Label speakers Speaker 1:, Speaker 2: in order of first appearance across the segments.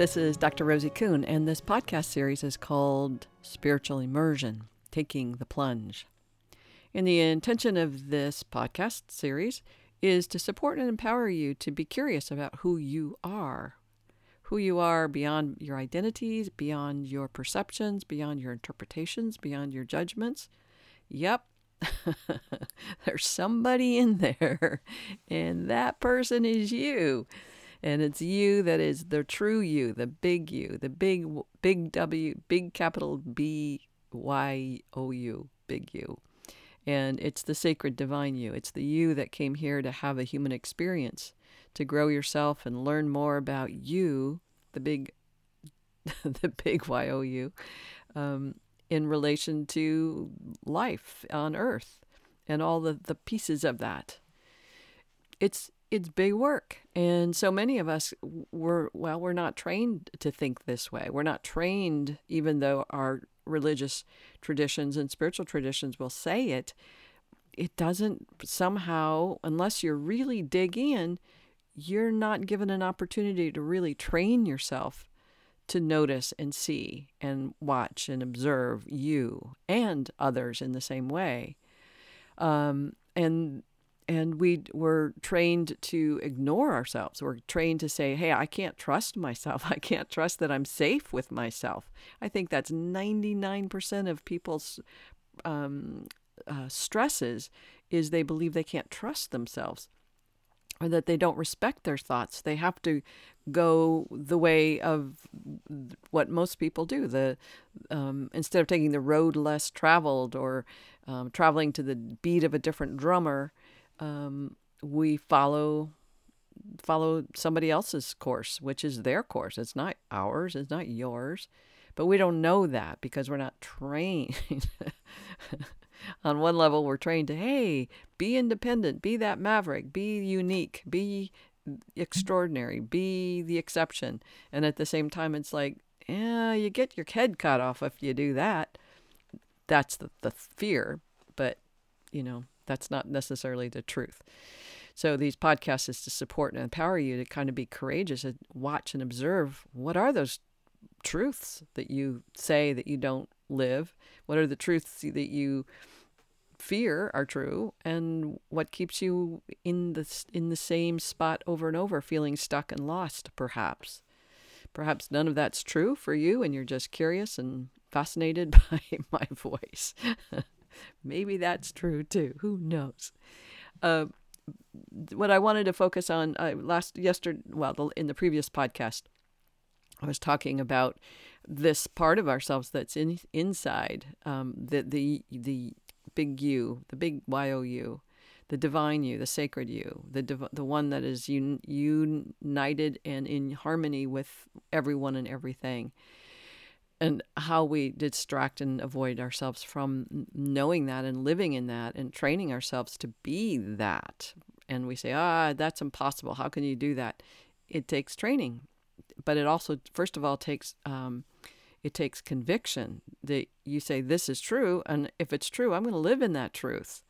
Speaker 1: This is Dr. Rosie Kuhn, and this podcast series is called Spiritual Immersion Taking the Plunge. And the intention of this podcast series is to support and empower you to be curious about who you are. Who you are beyond your identities, beyond your perceptions, beyond your interpretations, beyond your judgments. Yep, there's somebody in there, and that person is you. And it's you that is the true you, the big you, the big, big W, big capital B Y O U, big you. And it's the sacred divine you. It's the you that came here to have a human experience, to grow yourself and learn more about you, the big, the big Y O U, um, in relation to life on earth and all the, the pieces of that. It's it's big work. And so many of us were well, we're not trained to think this way. We're not trained, even though our religious traditions and spiritual traditions will say it, it doesn't somehow, unless you really dig in, you're not given an opportunity to really train yourself to notice and see and watch and observe you and others in the same way. Um, and and we were trained to ignore ourselves. We're trained to say, hey, I can't trust myself. I can't trust that I'm safe with myself. I think that's 99% of people's um, uh, stresses is they believe they can't trust themselves or that they don't respect their thoughts. They have to go the way of what most people do. The um, instead of taking the road less traveled or um, traveling to the beat of a different drummer, um, we follow follow somebody else's course, which is their course. It's not ours. It's not yours. But we don't know that because we're not trained. On one level, we're trained to, hey, be independent, be that maverick, be unique, be extraordinary, be the exception. And at the same time, it's like, yeah, you get your head cut off if you do that. That's the, the fear. But, you know, that's not necessarily the truth. So these podcasts is to support and empower you to kind of be courageous and watch and observe what are those truths that you say that you don't live? What are the truths that you fear are true and what keeps you in the in the same spot over and over feeling stuck and lost perhaps perhaps none of that's true for you and you're just curious and fascinated by my voice Maybe that's true too. Who knows? Uh, what I wanted to focus on uh, last yesterday, well, the, in the previous podcast, I was talking about this part of ourselves that's in inside um, the the the big you, the big Y O U, the divine you, the sacred you, the div- the one that is un- united and in harmony with everyone and everything and how we distract and avoid ourselves from knowing that and living in that and training ourselves to be that. And we say, ah, that's impossible. How can you do that? It takes training, but it also, first of all, takes um, it takes conviction that you say this is true, and if it's true, I'm going to live in that truth.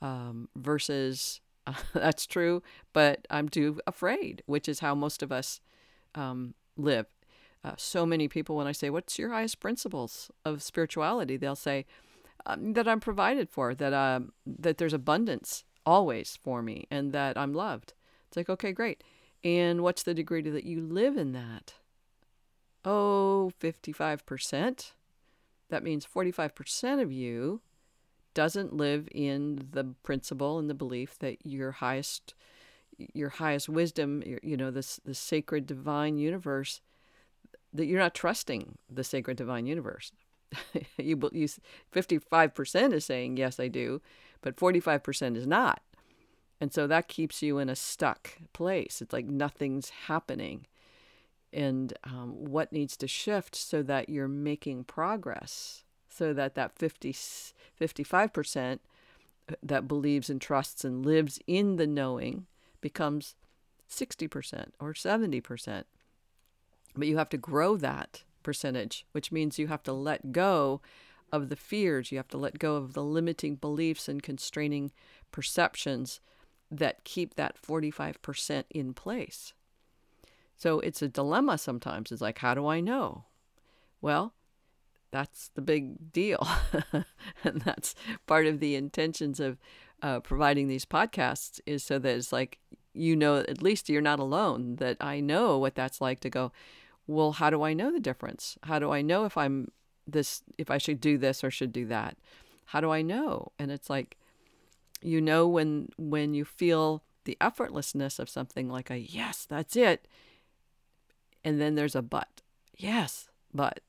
Speaker 1: Um, versus that's true, but I'm too afraid, which is how most of us um, live uh, so many people, when I say, What's your highest principles of spirituality? they'll say, um, That I'm provided for, that, uh, that there's abundance always for me, and that I'm loved. It's like, okay, great. And what's the degree that you live in that? Oh, 55%. That means 45% of you doesn't live in the principle and the belief that your highest your highest wisdom, your, you know, this the sacred divine universe that you're not trusting the sacred divine universe. you, you 55% is saying yes I do, but 45% is not. And so that keeps you in a stuck place. It's like nothing's happening. And um, what needs to shift so that you're making progress, so that that 50, 55% that believes and trusts and lives in the knowing becomes 60% or 70%. But you have to grow that percentage, which means you have to let go of the fears, you have to let go of the limiting beliefs and constraining perceptions that keep that 45% in place. So it's a dilemma sometimes. It's like, how do I know? Well, that's the big deal. and that's part of the intentions of uh, providing these podcasts is so that it's like, you know, at least you're not alone, that I know what that's like to go, well, how do I know the difference? How do I know if I'm this, if I should do this or should do that? How do I know? And it's like, you know, when, when you feel the effortlessness of something like a yes, that's it. And then there's a but. Yes, but.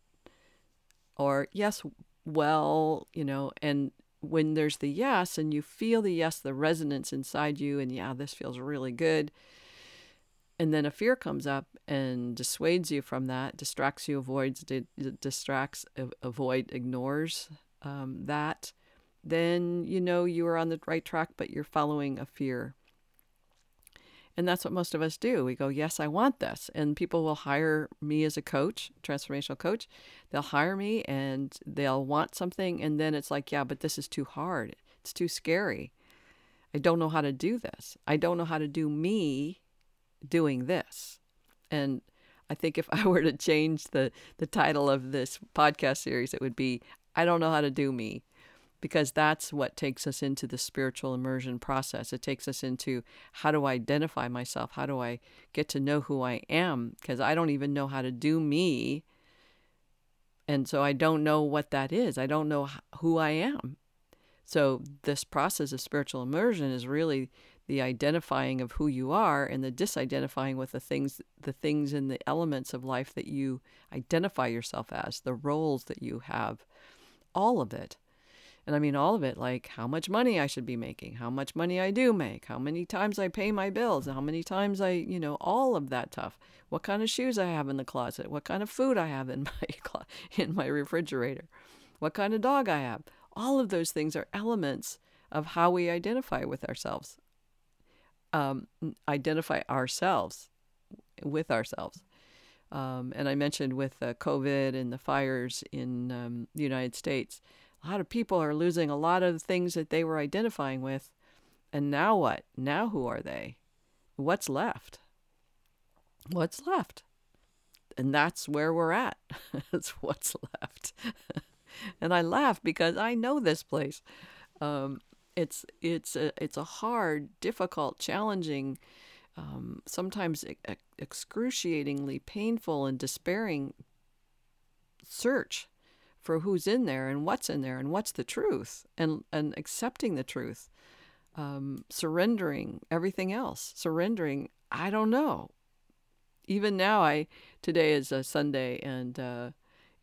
Speaker 1: Or yes, well, you know, and when there's the yes and you feel the yes, the resonance inside you, and yeah, this feels really good. And then a fear comes up and dissuades you from that, distracts you, avoids, distracts, avoid, ignores um, that. Then you know you are on the right track, but you're following a fear. And that's what most of us do. We go, Yes, I want this. And people will hire me as a coach, transformational coach. They'll hire me and they'll want something. And then it's like, Yeah, but this is too hard. It's too scary. I don't know how to do this. I don't know how to do me doing this. And I think if I were to change the, the title of this podcast series, it would be I don't know how to do me because that's what takes us into the spiritual immersion process. It takes us into how do I identify myself? How do I get to know who I am? Because I don't even know how to do me. And so I don't know what that is. I don't know who I am. So this process of spiritual immersion is really the identifying of who you are and the disidentifying with the things the things and the elements of life that you identify yourself as, the roles that you have. All of it. And I mean all of it, like how much money I should be making, how much money I do make, how many times I pay my bills, how many times I, you know, all of that stuff. What kind of shoes I have in the closet, what kind of food I have in my in my refrigerator, what kind of dog I have. All of those things are elements of how we identify with ourselves. Um, identify ourselves with ourselves. Um, and I mentioned with uh, COVID and the fires in um, the United States, a lot of people are losing a lot of the things that they were identifying with. And now what? Now who are they? What's left? What's left? And that's where we're at. that's what's left. and I laugh because I know this place. Um, it's it's a it's a hard, difficult, challenging, um, sometimes ex- excruciatingly painful and despairing search for who's in there and what's in there and what's the truth and, and accepting the truth, um, surrendering everything else, surrendering, I don't know. Even now, I today is a Sunday and uh,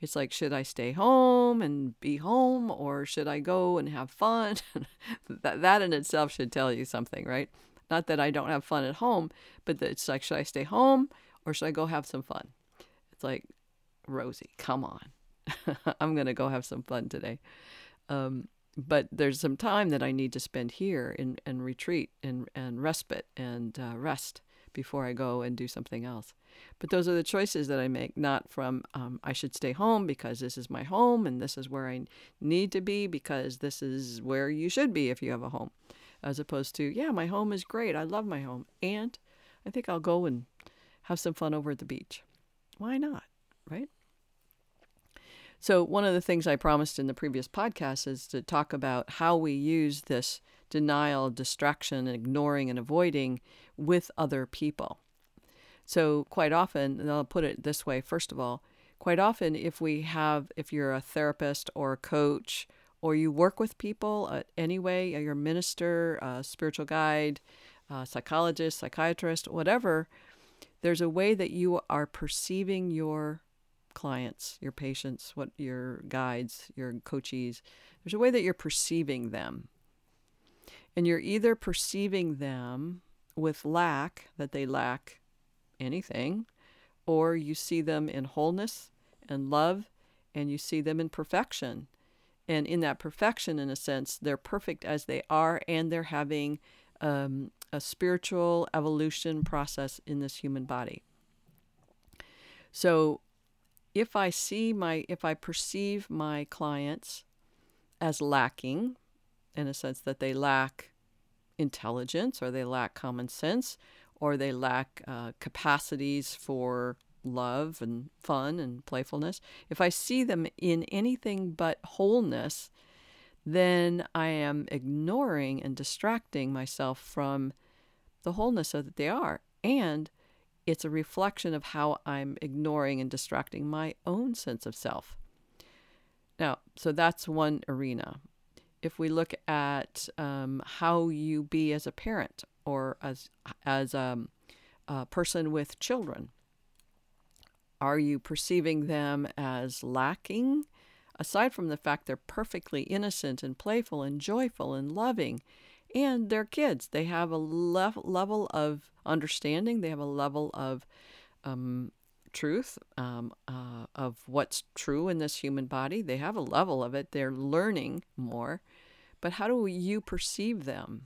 Speaker 1: it's like, should I stay home and be home or should I go and have fun? that, that in itself should tell you something, right? Not that I don't have fun at home, but that it's like, should I stay home or should I go have some fun? It's like, Rosie, come on. I'm going to go have some fun today. Um, but there's some time that I need to spend here in, and retreat and, and respite and uh, rest before I go and do something else. But those are the choices that I make, not from um, I should stay home because this is my home and this is where I need to be because this is where you should be if you have a home, as opposed to, yeah, my home is great. I love my home. And I think I'll go and have some fun over at the beach. Why not? Right? So, one of the things I promised in the previous podcast is to talk about how we use this denial, distraction, ignoring, and avoiding with other people. So, quite often, and I'll put it this way first of all, quite often, if we have, if you're a therapist or a coach, or you work with people uh, anyway, you're a minister, a spiritual guide, a psychologist, psychiatrist, whatever, there's a way that you are perceiving your clients, your patients, what your guides, your coachees. There's a way that you're perceiving them. And you're either perceiving them with lack, that they lack anything, or you see them in wholeness and love, and you see them in perfection. And in that perfection, in a sense, they're perfect as they are, and they're having um, a spiritual evolution process in this human body. So if I see my, if I perceive my clients as lacking, in a sense that they lack intelligence or they lack common sense or they lack uh, capacities for love and fun and playfulness, if I see them in anything but wholeness, then I am ignoring and distracting myself from the wholeness of that they are. And it's a reflection of how I'm ignoring and distracting my own sense of self. Now, so that's one arena. If we look at um, how you be as a parent or as as a, a person with children, are you perceiving them as lacking? Aside from the fact they're perfectly innocent and playful and joyful and loving, and they're kids, they have a level of understanding, they have a level of um, truth um, uh, of what's true in this human body. They have a level of it, they're learning more. But how do you perceive them?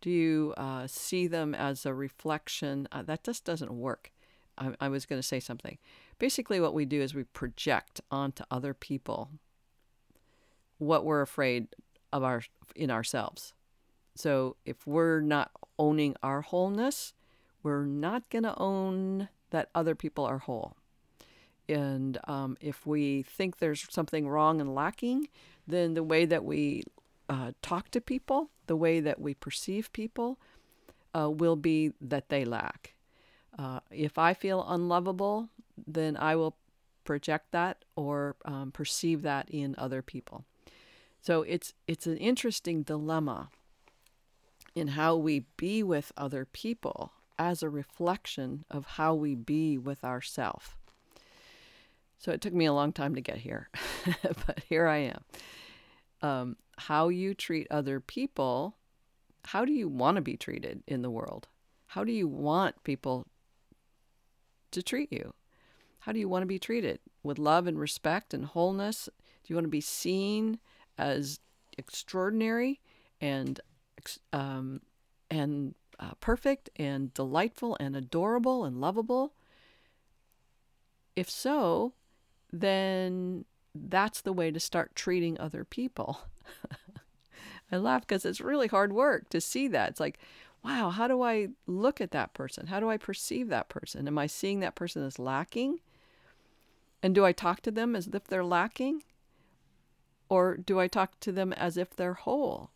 Speaker 1: Do you uh, see them as a reflection? Uh, that just doesn't work. I, I was going to say something. Basically, what we do is we project onto other people what we're afraid of our in ourselves. So if we're not owning our wholeness, we're not going to own that other people are whole. And um, if we think there's something wrong and lacking, then the way that we uh, talk to people, the way that we perceive people, uh, will be that they lack. Uh, if I feel unlovable, then I will project that or um, perceive that in other people. So it's it's an interesting dilemma in how we be with other people as a reflection of how we be with ourself. So it took me a long time to get here, but here I am. Um, how you treat other people, how do you want to be treated in the world? How do you want people to treat you? How do you want to be treated? With love and respect and wholeness? Do you want to be seen as extraordinary and um, and uh, perfect and delightful and adorable and lovable? If so, then that's the way to start treating other people. I laugh because it's really hard work to see that. It's like, wow, how do I look at that person? How do I perceive that person? Am I seeing that person as lacking? And do I talk to them as if they're lacking? Or do I talk to them as if they're whole?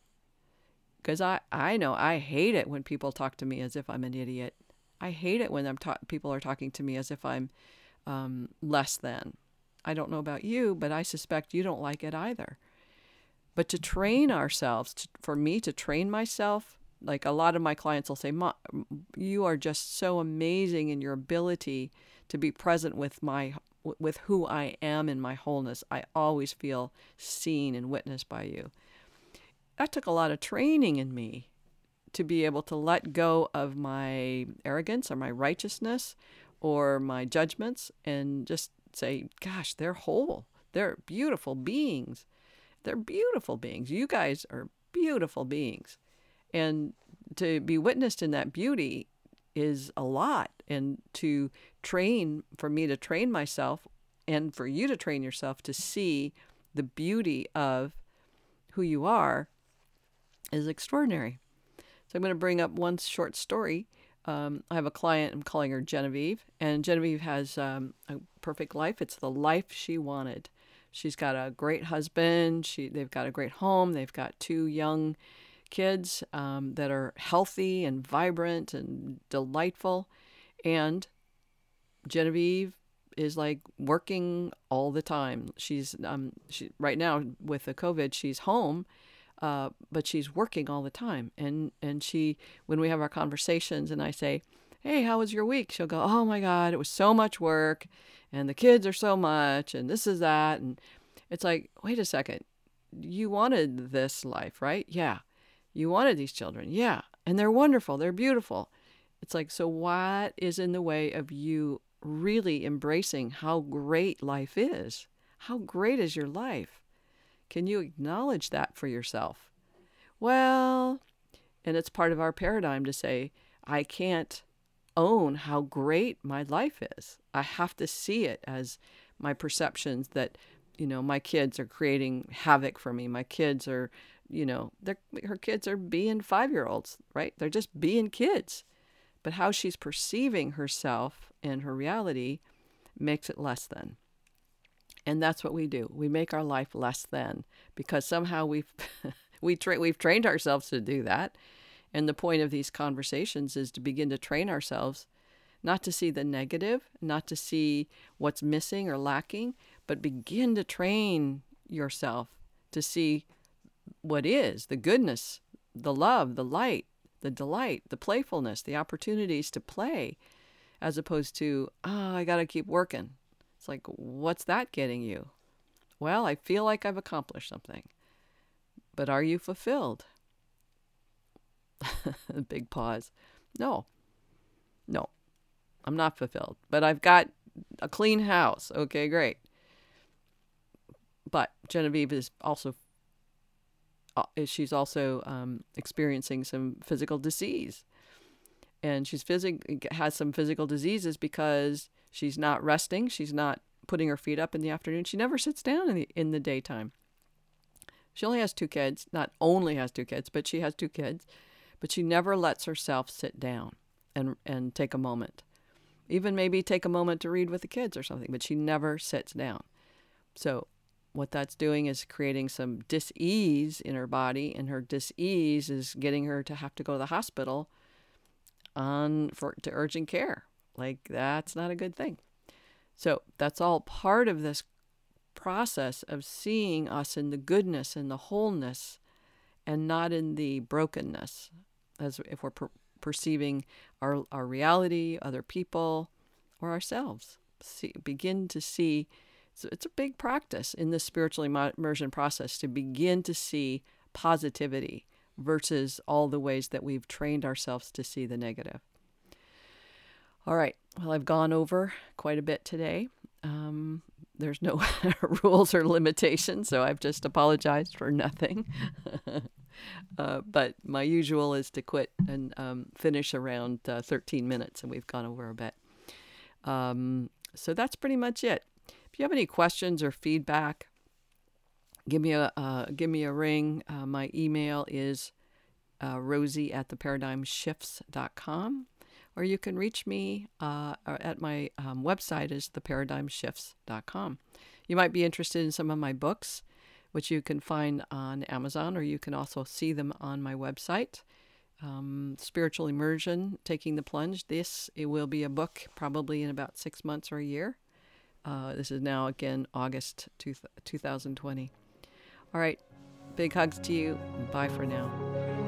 Speaker 1: Because I, I know I hate it when people talk to me as if I'm an idiot. I hate it when I'm ta- people are talking to me as if I'm um, less than. I don't know about you, but I suspect you don't like it either. But to train ourselves, to, for me to train myself, like a lot of my clients will say, "You are just so amazing in your ability to be present with my with who I am in my wholeness. I always feel seen and witnessed by you." That took a lot of training in me to be able to let go of my arrogance or my righteousness or my judgments and just say, gosh, they're whole. They're beautiful beings. They're beautiful beings. You guys are beautiful beings. And to be witnessed in that beauty is a lot. And to train, for me to train myself and for you to train yourself to see the beauty of who you are is extraordinary. So I'm going to bring up one short story. Um, I have a client, I'm calling her Genevieve, and Genevieve has um, a perfect life. It's the life she wanted. She's got a great husband. She, they've got a great home. They've got two young kids um, that are healthy and vibrant and delightful. And Genevieve is like working all the time. She's um, she right now with the COVID, she's home uh, but she's working all the time. And and she, when we have our conversations, and I say, "Hey, how was your week?" She'll go, "Oh my God, it was so much work, and the kids are so much, and this is that." And it's like, wait a second, you wanted this life, right? Yeah, you wanted these children, yeah, and they're wonderful, they're beautiful. It's like, so what is in the way of you really embracing how great life is? How great is your life? Can you acknowledge that for yourself? Well, and it's part of our paradigm to say, I can't own how great my life is. I have to see it as my perceptions that, you know, my kids are creating havoc for me. My kids are, you know, her kids are being five year olds, right? They're just being kids. but how she's perceiving herself and her reality makes it less than. And that's what we do. We make our life less than because somehow we've we tra- we've trained ourselves to do that. And the point of these conversations is to begin to train ourselves not to see the negative, not to see what's missing or lacking, but begin to train yourself to see what is the goodness, the love, the light, the delight, the playfulness, the opportunities to play, as opposed to, oh, I got to keep working. It's like, what's that getting you? Well, I feel like I've accomplished something. But are you fulfilled? Big pause. No. No. I'm not fulfilled. But I've got a clean house. Okay, great. But Genevieve is also uh, she's also um, experiencing some physical disease, and she's physic has some physical diseases because she's not resting. She's not putting her feet up in the afternoon. She never sits down in the in the daytime. She only has two kids. Not only has two kids, but she has two kids. But she never lets herself sit down and and take a moment. Even maybe take a moment to read with the kids or something, but she never sits down. So what that's doing is creating some dis-ease in her body and her dis-ease is getting her to have to go to the hospital on for to urgent care like that's not a good thing so that's all part of this process of seeing us in the goodness and the wholeness and not in the brokenness as if we're per- perceiving our, our reality other people or ourselves see, begin to see so it's a big practice in this spiritual immersion process to begin to see positivity versus all the ways that we've trained ourselves to see the negative. All right. Well, I've gone over quite a bit today. Um, there's no rules or limitations, so I've just apologized for nothing. uh, but my usual is to quit and um, finish around uh, 13 minutes, and we've gone over a bit. Um, so that's pretty much it. If you have any questions or feedback, give me a uh, give me a ring. Uh, my email is uh, rosie at theparadigmshifts.com, or you can reach me uh, at my um, website is theparadigmshifts.com. You might be interested in some of my books, which you can find on Amazon, or you can also see them on my website. Um, spiritual immersion, taking the plunge. This it will be a book probably in about six months or a year. Uh, this is now again August two, 2020. All right. Big hugs to you. Bye for now.